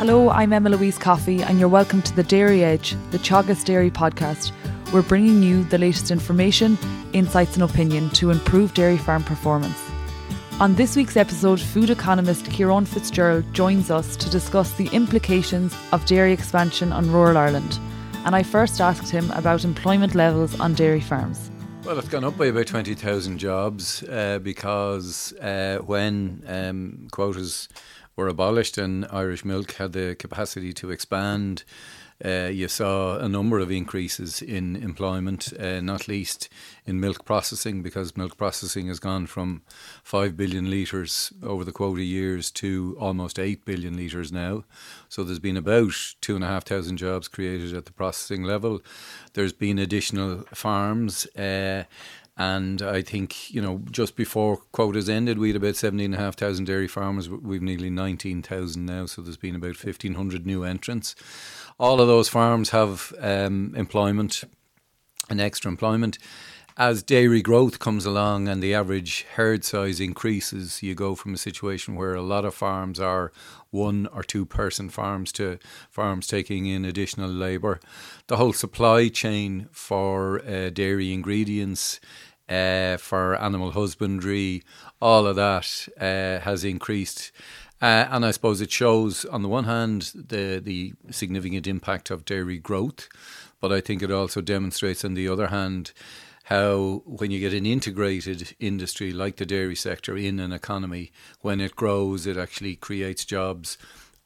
Hello, I'm Emma Louise Coffey, and you're welcome to the Dairy Edge, the Teagasc Dairy podcast. We're bringing you the latest information, insights, and opinion to improve dairy farm performance. On this week's episode, food economist Ciaran Fitzgerald joins us to discuss the implications of dairy expansion on rural Ireland. And I first asked him about employment levels on dairy farms. Well, it's gone up by about 20,000 jobs uh, because uh, when um, quotas were abolished and Irish milk had the capacity to expand. Uh, you saw a number of increases in employment, uh, not least in milk processing, because milk processing has gone from 5 billion litres over the quota years to almost 8 billion litres now. So there's been about 2,500 jobs created at the processing level. There's been additional farms. Uh, and I think, you know, just before quotas ended, we had about 17,500 dairy farmers. We've nearly 19,000 now, so there's been about 1,500 new entrants. All of those farms have um, employment and extra employment. As dairy growth comes along and the average herd size increases, you go from a situation where a lot of farms are one or two person farms to farms taking in additional labour. The whole supply chain for uh, dairy ingredients uh, for animal husbandry, all of that uh, has increased. Uh, and I suppose it shows, on the one hand, the, the significant impact of dairy growth, but I think it also demonstrates, on the other hand, how when you get an integrated industry like the dairy sector in an economy, when it grows, it actually creates jobs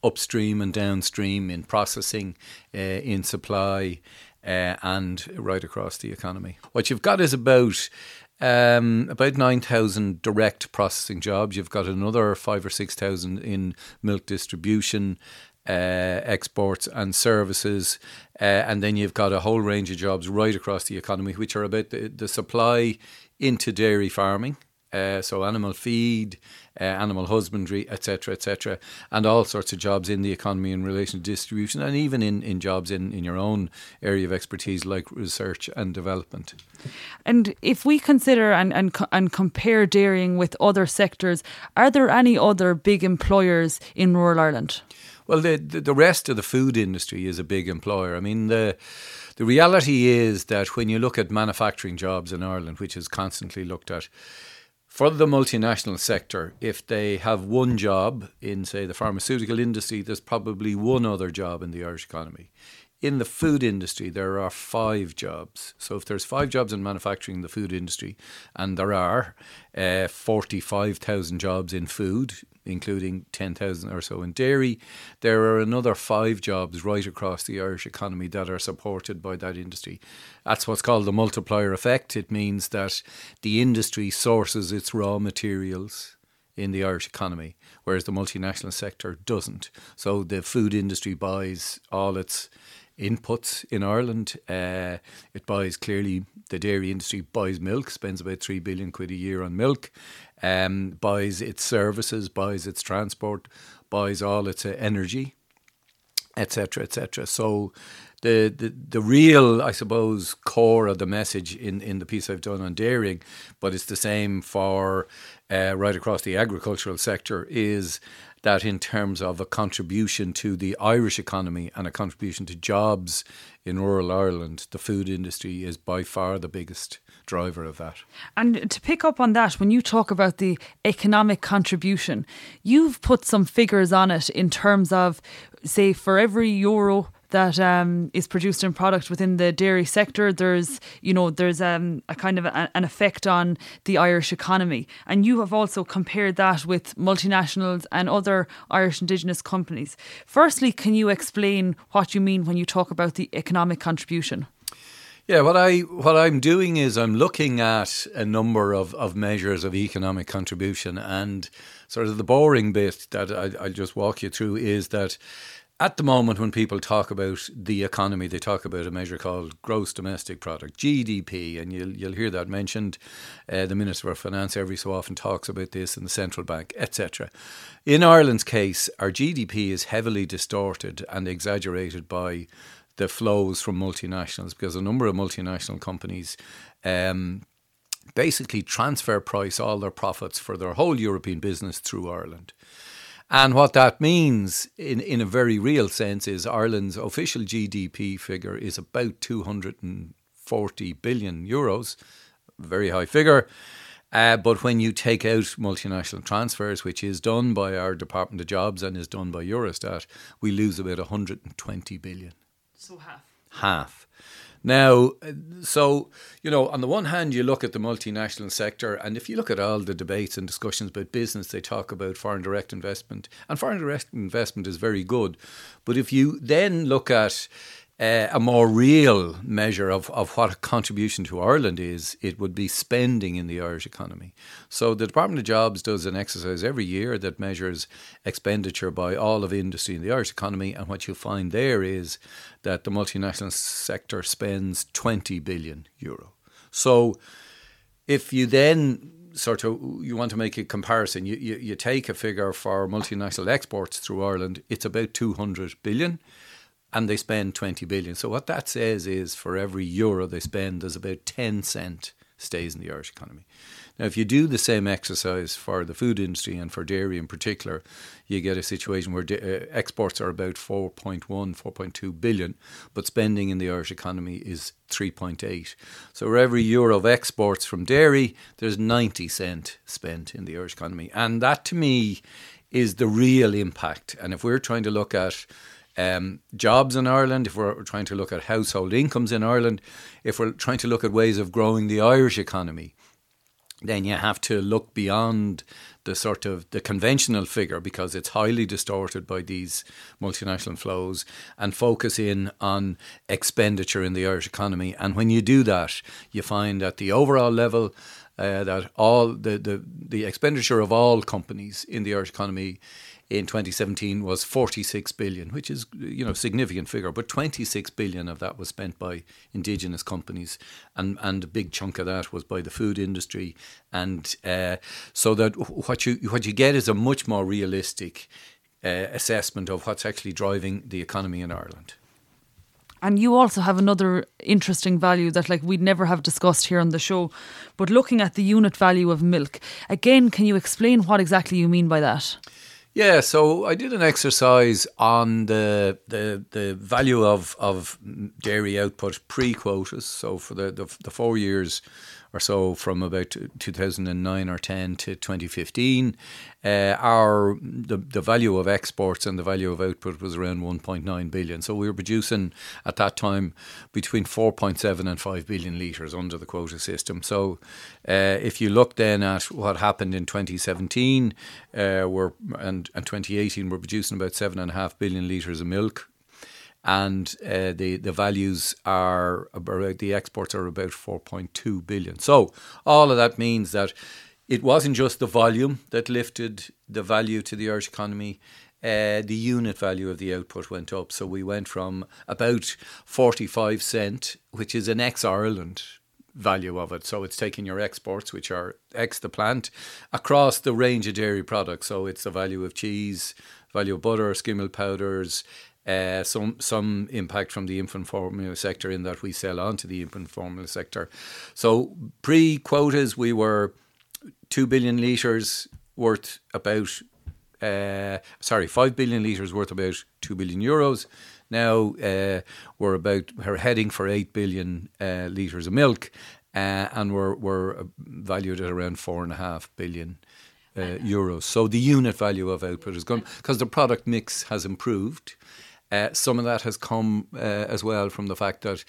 upstream and downstream in processing, uh, in supply, uh, and right across the economy. What you've got is about um, about 9,000 direct processing jobs. You've got another five or 6,000 in milk distribution, uh, exports, and services. Uh, and then you've got a whole range of jobs right across the economy, which are about the, the supply into dairy farming. Uh, so animal feed, uh, animal husbandry, etc., etc., and all sorts of jobs in the economy in relation to distribution, and even in, in jobs in, in your own area of expertise like research and development. And if we consider and, and, and compare dairying with other sectors, are there any other big employers in rural Ireland? Well, the, the, the rest of the food industry is a big employer. I mean, the the reality is that when you look at manufacturing jobs in Ireland, which is constantly looked at, for the multinational sector, if they have one job in, say, the pharmaceutical industry, there's probably one other job in the Irish economy. In the food industry, there are five jobs. So if there's five jobs in manufacturing in the food industry, and there are uh, 45,000 jobs in food, including 10,000 or so in dairy. There are another five jobs right across the Irish economy that are supported by that industry. That's what's called the multiplier effect. It means that the industry sources its raw materials in the Irish economy, whereas the multinational sector doesn't. So the food industry buys all its inputs in Ireland. Uh, it buys clearly the dairy industry buys milk, spends about three billion quid a year on milk, um, buys its services, buys its transport, buys all its uh, energy, etc., etc. So. The, the the real, I suppose, core of the message in, in the piece I've done on dairying, but it's the same for uh, right across the agricultural sector, is that in terms of a contribution to the Irish economy and a contribution to jobs in rural Ireland, the food industry is by far the biggest driver of that. And to pick up on that, when you talk about the economic contribution, you've put some figures on it in terms of, say, for every euro that um, is produced in product within the dairy sector, there's you know there's um, a kind of a, an effect on the Irish economy, and you have also compared that with multinationals and other Irish Indigenous companies. Firstly, can you explain what you mean when you talk about the economic contribution? Yeah, what I what I'm doing is I'm looking at a number of, of measures of economic contribution, and sort of the boring bit that I, I'll just walk you through is that at the moment, when people talk about the economy, they talk about a measure called gross domestic product (GDP), and you'll you'll hear that mentioned. Uh, the Minister of Finance every so often talks about this, in the central bank, etc. In Ireland's case, our GDP is heavily distorted and exaggerated by the flows from multinationals because a number of multinational companies. Um, basically transfer price all their profits for their whole European business through Ireland. And what that means, in, in a very real sense, is Ireland's official GDP figure is about 240 billion euros, very high figure. Uh, but when you take out multinational transfers, which is done by our Department of Jobs and is done by Eurostat, we lose about 120 billion. So half. Half. Now, so, you know, on the one hand, you look at the multinational sector, and if you look at all the debates and discussions about business, they talk about foreign direct investment, and foreign direct investment is very good. But if you then look at uh, a more real measure of, of what a contribution to Ireland is, it would be spending in the Irish economy. So the Department of Jobs does an exercise every year that measures expenditure by all of industry in the Irish economy, and what you'll find there is that the multinational sector spends 20 billion euro. So if you then sort of you want to make a comparison, you, you, you take a figure for multinational exports through Ireland, it's about 200 billion and they spend 20 billion. So what that says is for every euro they spend, there's about 10 cent stays in the Irish economy. Now, if you do the same exercise for the food industry and for dairy in particular, you get a situation where uh, exports are about 4.1, 4.2 billion, but spending in the Irish economy is 3.8. So, for every euro of exports from dairy, there's 90 cent spent in the Irish economy. And that to me is the real impact. And if we're trying to look at um, jobs in Ireland, if we're trying to look at household incomes in Ireland, if we're trying to look at ways of growing the Irish economy, then you have to look beyond the sort of the conventional figure because it's highly distorted by these multinational flows and focus in on expenditure in the Irish economy. And when you do that, you find at the overall level uh, that all the, the, the expenditure of all companies in the Irish economy in 2017 was 46 billion, which is you know significant figure. But 26 billion of that was spent by indigenous companies, and and a big chunk of that was by the food industry. And uh, so that what you what you get is a much more realistic uh, assessment of what's actually driving the economy in Ireland. And you also have another interesting value that like we'd never have discussed here on the show, but looking at the unit value of milk. Again, can you explain what exactly you mean by that? Yeah, so I did an exercise on the the, the value of, of dairy output pre quotas. So for the, the, the four years or so from about 2009 or 10 to 2015, uh, our the, the value of exports and the value of output was around 1.9 billion. So we were producing at that time between 4.7 and 5 billion litres under the quota system. So uh, if you look then at what happened in 2017, uh, we're, and, and 2018, we're producing about 7.5 billion litres of milk and uh, the the values are about the exports are about 4.2 billion. So all of that means that it wasn't just the volume that lifted the value to the Irish economy. Uh, the unit value of the output went up. So we went from about 45 cent, which is an ex Ireland value of it. So it's taking your exports, which are ex the plant, across the range of dairy products. So it's the value of cheese, value of butter, skim milk powders, uh, some some impact from the infant formula sector in that we sell on to the infant formula sector. So pre quotas, we were two billion litres worth about uh, sorry five billion litres worth about two billion euros. Now uh, we're about we're heading for eight billion uh, litres of milk, uh, and we're we're valued at around four and a half billion. Uh, euros. So the unit value of output has gone because the product mix has improved. Uh, some of that has come uh, as well from the fact that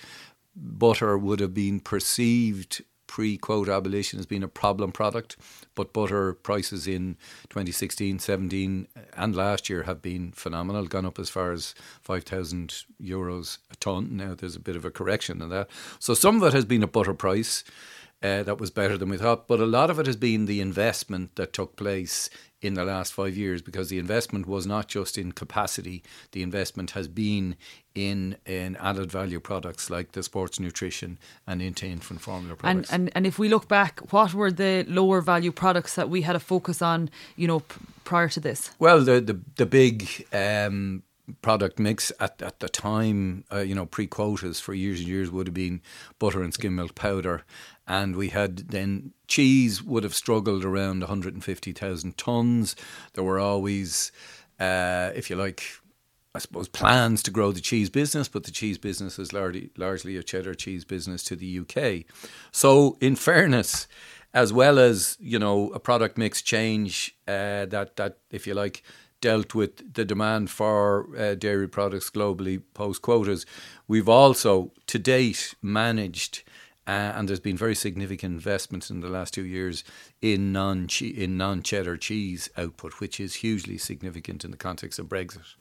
butter would have been perceived pre quote abolition has been a problem product, but butter prices in 2016, 17, and last year have been phenomenal, gone up as far as 5,000 euros a tonne. Now there's a bit of a correction in that. So some of it has been a butter price. Uh, that was better than we thought, but a lot of it has been the investment that took place in the last five years because the investment was not just in capacity, the investment has been in in added value products like the sports nutrition and into infant formula products. And, and and if we look back, what were the lower value products that we had a focus on, you know, p- prior to this? Well, the the, the big um, product mix at, at the time, uh, you know, pre quotas for years and years would have been butter and skim milk powder. And we had then cheese would have struggled around 150,000 tons. There were always, uh, if you like, I suppose, plans to grow the cheese business, but the cheese business is largely, largely a cheddar cheese business to the UK. So, in fairness, as well as you know a product mix change uh, that that if you like dealt with the demand for uh, dairy products globally post quotas, we've also to date managed. Uh, and there's been very significant investments in the last two years in non in non cheddar cheese output, which is hugely significant in the context of Brexit.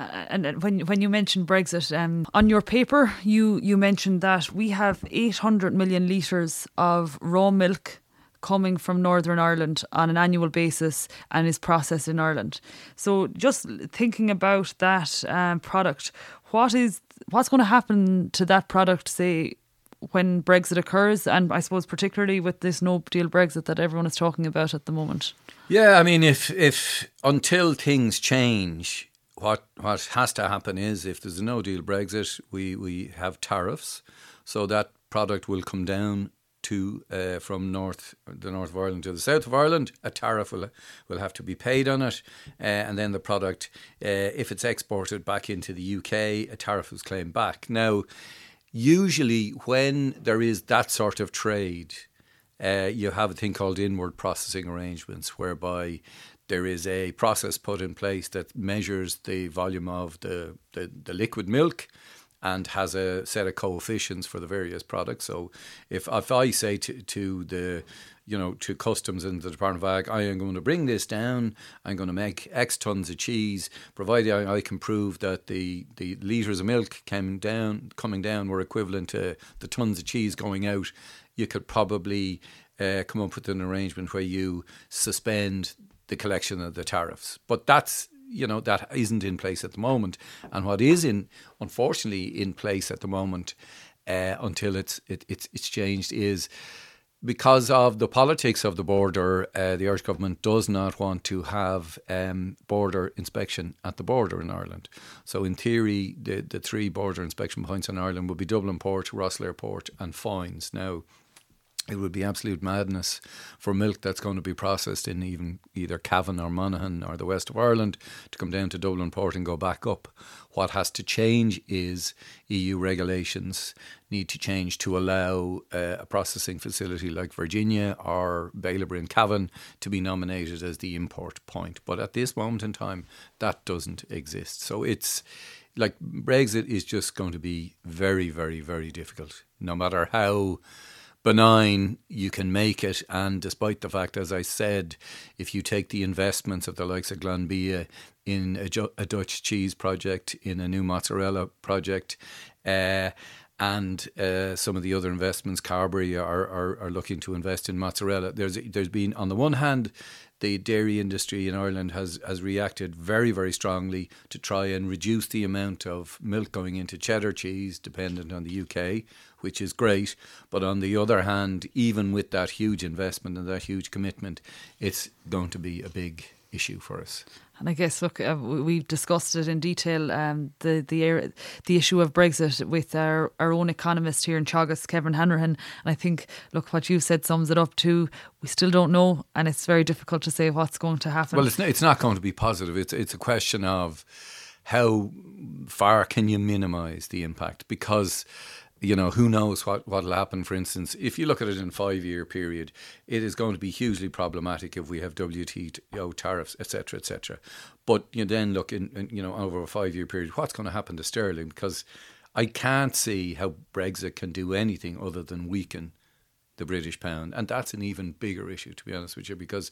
Uh, and when when you mentioned Brexit, um, on your paper, you you mentioned that we have 800 million litres of raw milk coming from Northern Ireland on an annual basis and is processed in Ireland. So, just thinking about that um, product, what is what's going to happen to that product, say, when Brexit occurs, and I suppose particularly with this no deal Brexit that everyone is talking about at the moment? Yeah, I mean, if if until things change, what what has to happen is if there's a no deal Brexit, we we have tariffs, so that product will come down to uh, from north the north of Ireland to the south of Ireland. A tariff will will have to be paid on it, uh, and then the product, uh, if it's exported back into the UK, a tariff is claimed back. Now, usually when there is that sort of trade. Uh, you have a thing called inward processing arrangements, whereby there is a process put in place that measures the volume of the, the, the, liquid milk and has a set of coefficients for the various products. So if, if I say to, to the you know, to customs and the Department of Ag, I am going to bring this down. I'm going to make X tons of cheese, provided I, I can prove that the, the litres of milk came down, coming down, were equivalent to the tons of cheese going out. You could probably uh, come up with an arrangement where you suspend the collection of the tariffs. But that's you know that isn't in place at the moment, and what is in unfortunately in place at the moment uh, until it's it, it's it's changed is because of the politics of the border, uh, the Irish government does not want to have um, border inspection at the border in Ireland. So, in theory, the, the three border inspection points in Ireland would be Dublin Port, Rosslare Port, and Foynes. Now, it would be absolute madness for milk that's going to be processed in even either Cavan or Monaghan or the west of Ireland to come down to Dublin Port and go back up. What has to change is EU regulations need to change to allow uh, a processing facility like Virginia or Bailieborough in Cavan to be nominated as the import point. But at this moment in time, that doesn't exist. So it's like Brexit is just going to be very, very, very difficult, no matter how benign you can make it. And despite the fact, as I said, if you take the investments of the likes of Glanbia in a, a Dutch cheese project, in a new mozzarella project, uh, and uh, some of the other investments, Carbery are, are, are looking to invest in mozzarella. There's there's been on the one hand the dairy industry in Ireland has, has reacted very, very strongly to try and reduce the amount of milk going into cheddar cheese, dependent on the UK, which is great. But on the other hand, even with that huge investment and that huge commitment, it's going to be a big issue for us. And I guess, look, uh, we've discussed it in detail. Um, the the the issue of Brexit with our, our own economist here in Teagasc, Kevin Hanrahan. And I think, look, what you said sums it up too. We still don't know, and it's very difficult to say what's going to happen. Well, it's not, it's not going to be positive. It's it's a question of how far can you minimise the impact because you know, who knows what will happen. For instance, if you look at it in five year period, it is going to be hugely problematic if we have WTO tariffs, etc., etc. But you then look in, in, you know, over a five year period, what's going to happen to sterling? Because I can't see how Brexit can do anything other than weaken the British pound, and that's an even bigger issue, to be honest with you. Because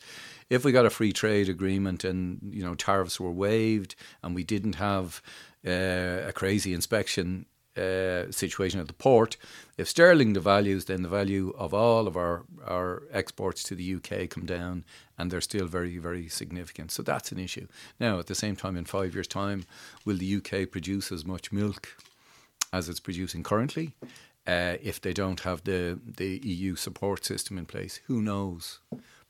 if we got a free trade agreement and you know tariffs were waived, and we didn't have uh, a crazy inspection uh, situation at the port. If sterling devalues, then the value of all of our, our exports to the UK come down, and they're still very, very significant. So that's an issue. Now, at the same time, in five years' time, will the UK produce as much milk as it's producing currently? Uh, if they don't have the, the EU support system in place, who knows?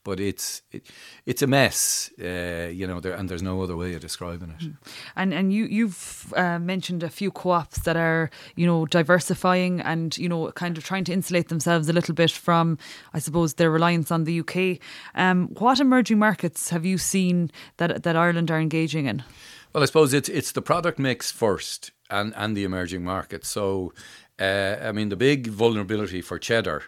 But it's it, it's a mess, uh, you know, there, and there's no other way of describing it. And and you you've uh, mentioned a few co-ops that are you know diversifying and you know kind of trying to insulate themselves a little bit from, I suppose, their reliance on the UK. Um, what emerging markets have you seen that that Ireland are engaging in? Well, I suppose it's it's the product mix first, and and the emerging markets. So, uh, I mean, the big vulnerability for cheddar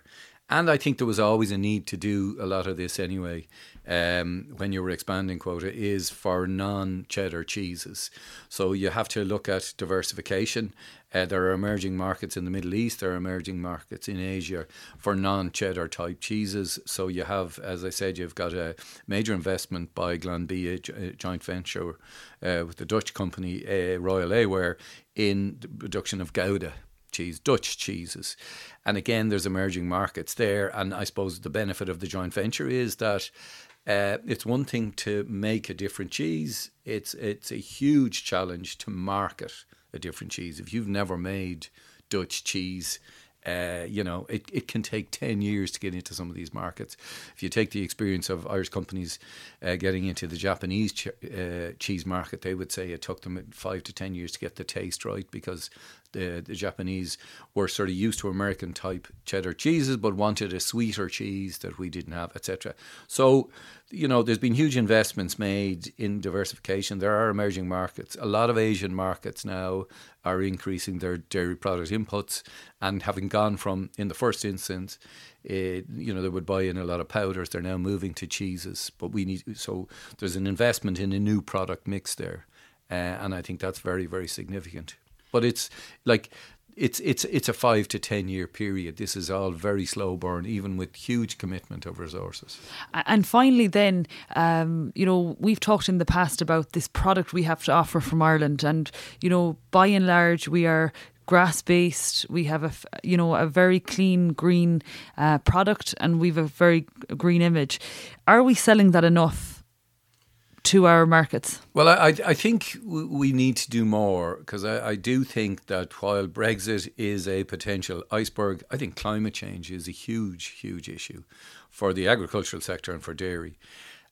and I think there was always a need to do a lot of this anyway um, when you were expanding quota is for non cheddar cheeses. So you have to look at diversification. Uh, there are emerging markets in the Middle East, there are emerging markets in Asia for non cheddar type cheeses. So you have, as I said, you've got a major investment by Glanbia, a joint venture uh, with the Dutch company uh, Royal A-ware in the production of Gouda cheese, Dutch cheeses. And again, there's emerging markets there. And I suppose the benefit of the joint venture is that uh, it's one thing to make a different cheese. It's it's a huge challenge to market a different cheese. If you've never made Dutch cheese, uh, you know, it, it can take 10 years to get into some of these markets. If you take the experience of Irish companies uh, getting into the Japanese ch- uh, cheese market, they would say it took them five to 10 years to get the taste right because the, the Japanese were sort of used to American type cheddar cheeses, but wanted a sweeter cheese that we didn't have, etc. So, you know, there's been huge investments made in diversification. There are emerging markets. A lot of Asian markets now are increasing their dairy product inputs and having gone from, in the first instance, it, you know, they would buy in a lot of powders. They're now moving to cheeses, but we need so there's an investment in a new product mix there, uh, and I think that's very very significant. But it's like it's it's it's a five to ten year period. This is all very slow burn, even with huge commitment of resources. And finally, then um, you know we've talked in the past about this product we have to offer from Ireland, and you know by and large we are grass based. We have a you know a very clean green uh, product, and we've a very green image. Are we selling that enough? to our markets? Well, I, I think we need to do more because I, I do think that while Brexit is a potential iceberg, I think climate change is a huge, huge issue for the agricultural sector and for dairy.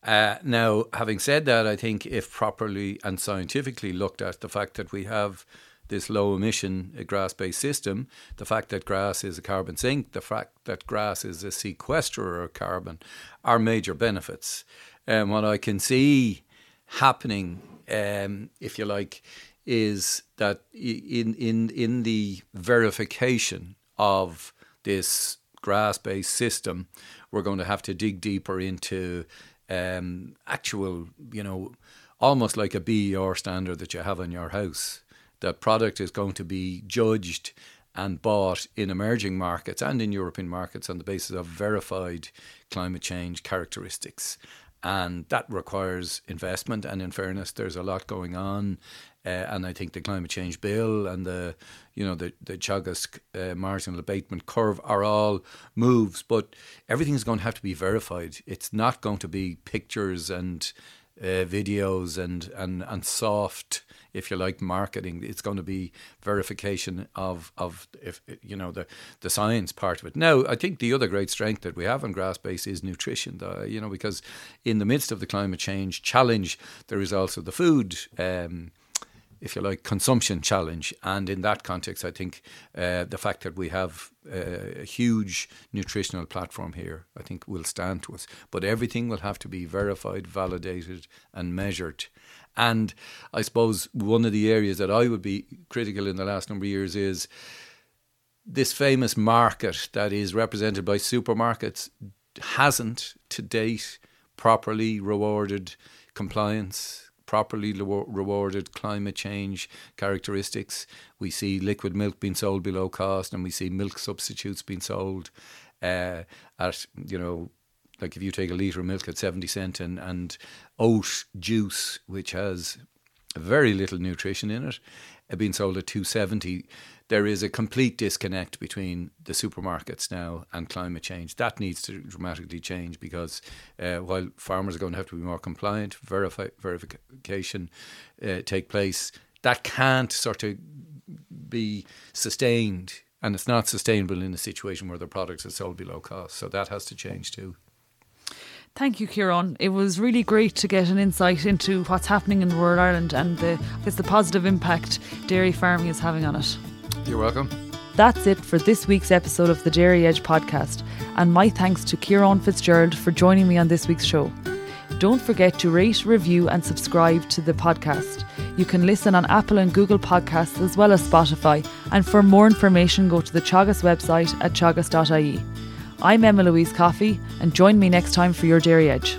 Uh, now, having said that, I think if properly and scientifically looked at, the fact that we have this low emission uh, grass based system, the fact that grass is a carbon sink, the fact that grass is a sequesterer of carbon are major benefits. And what I can see happening, um, if you like, is that in in in the verification of this grass-based system, we're going to have to dig deeper into um, actual, you know, almost like a BER standard that you have in your house. The product is going to be judged and bought in emerging markets and in European markets on the basis of verified climate change characteristics and that requires investment. And in fairness, there's a lot going on, uh, and I think the climate change bill and the you know the the Teagasc uh, marginal abatement curve are all moves, but everything's going to have to be verified. It's not going to be pictures and uh, videos and, and, and soft, if you like, marketing. It's going to be verification of of if you know the the science part of it. Now, I think the other great strength that we have in grass base is nutrition. The, you know, because in the midst of the climate change challenge, there is also the food. Um, if you like, consumption challenge. And in that context, I think uh, the fact that we have uh, a huge nutritional platform here, I think will stand to us. But everything will have to be verified, validated, and measured. And I suppose one of the areas that I would be critical in the last number of years is this famous market that is represented by supermarkets hasn't to date properly rewarded compliance properly rewarded climate change characteristics. We see liquid milk being sold below cost, and we see milk substitutes being sold uh, at you know like if you take a litre of milk at 70 cent and, and oat juice, which has very little nutrition in it, uh, being sold at 270 there is a complete disconnect between the supermarkets now and climate change. That needs to dramatically change because uh, while farmers are going to have to be more compliant, verify, verification uh, take place, that can't sort of be sustained. And it's not sustainable in a situation where the products are sold below cost. So that has to change too. Thank you, Ciaran. It was really great to get an insight into what's happening in rural Ireland and the, I guess the positive impact dairy farming is having on it. You're welcome. That's it for this week's episode of the Dairy Edge podcast, and my thanks to Ciaran Fitzgerald for joining me on this week's show. Don't forget to rate, review, and subscribe to the podcast. You can listen on Apple and Google Podcasts as well as Spotify. And for more information, go to the Teagasc website at teagasc.ie. I'm Emma Louise Coffey, and join me next time for your Dairy Edge.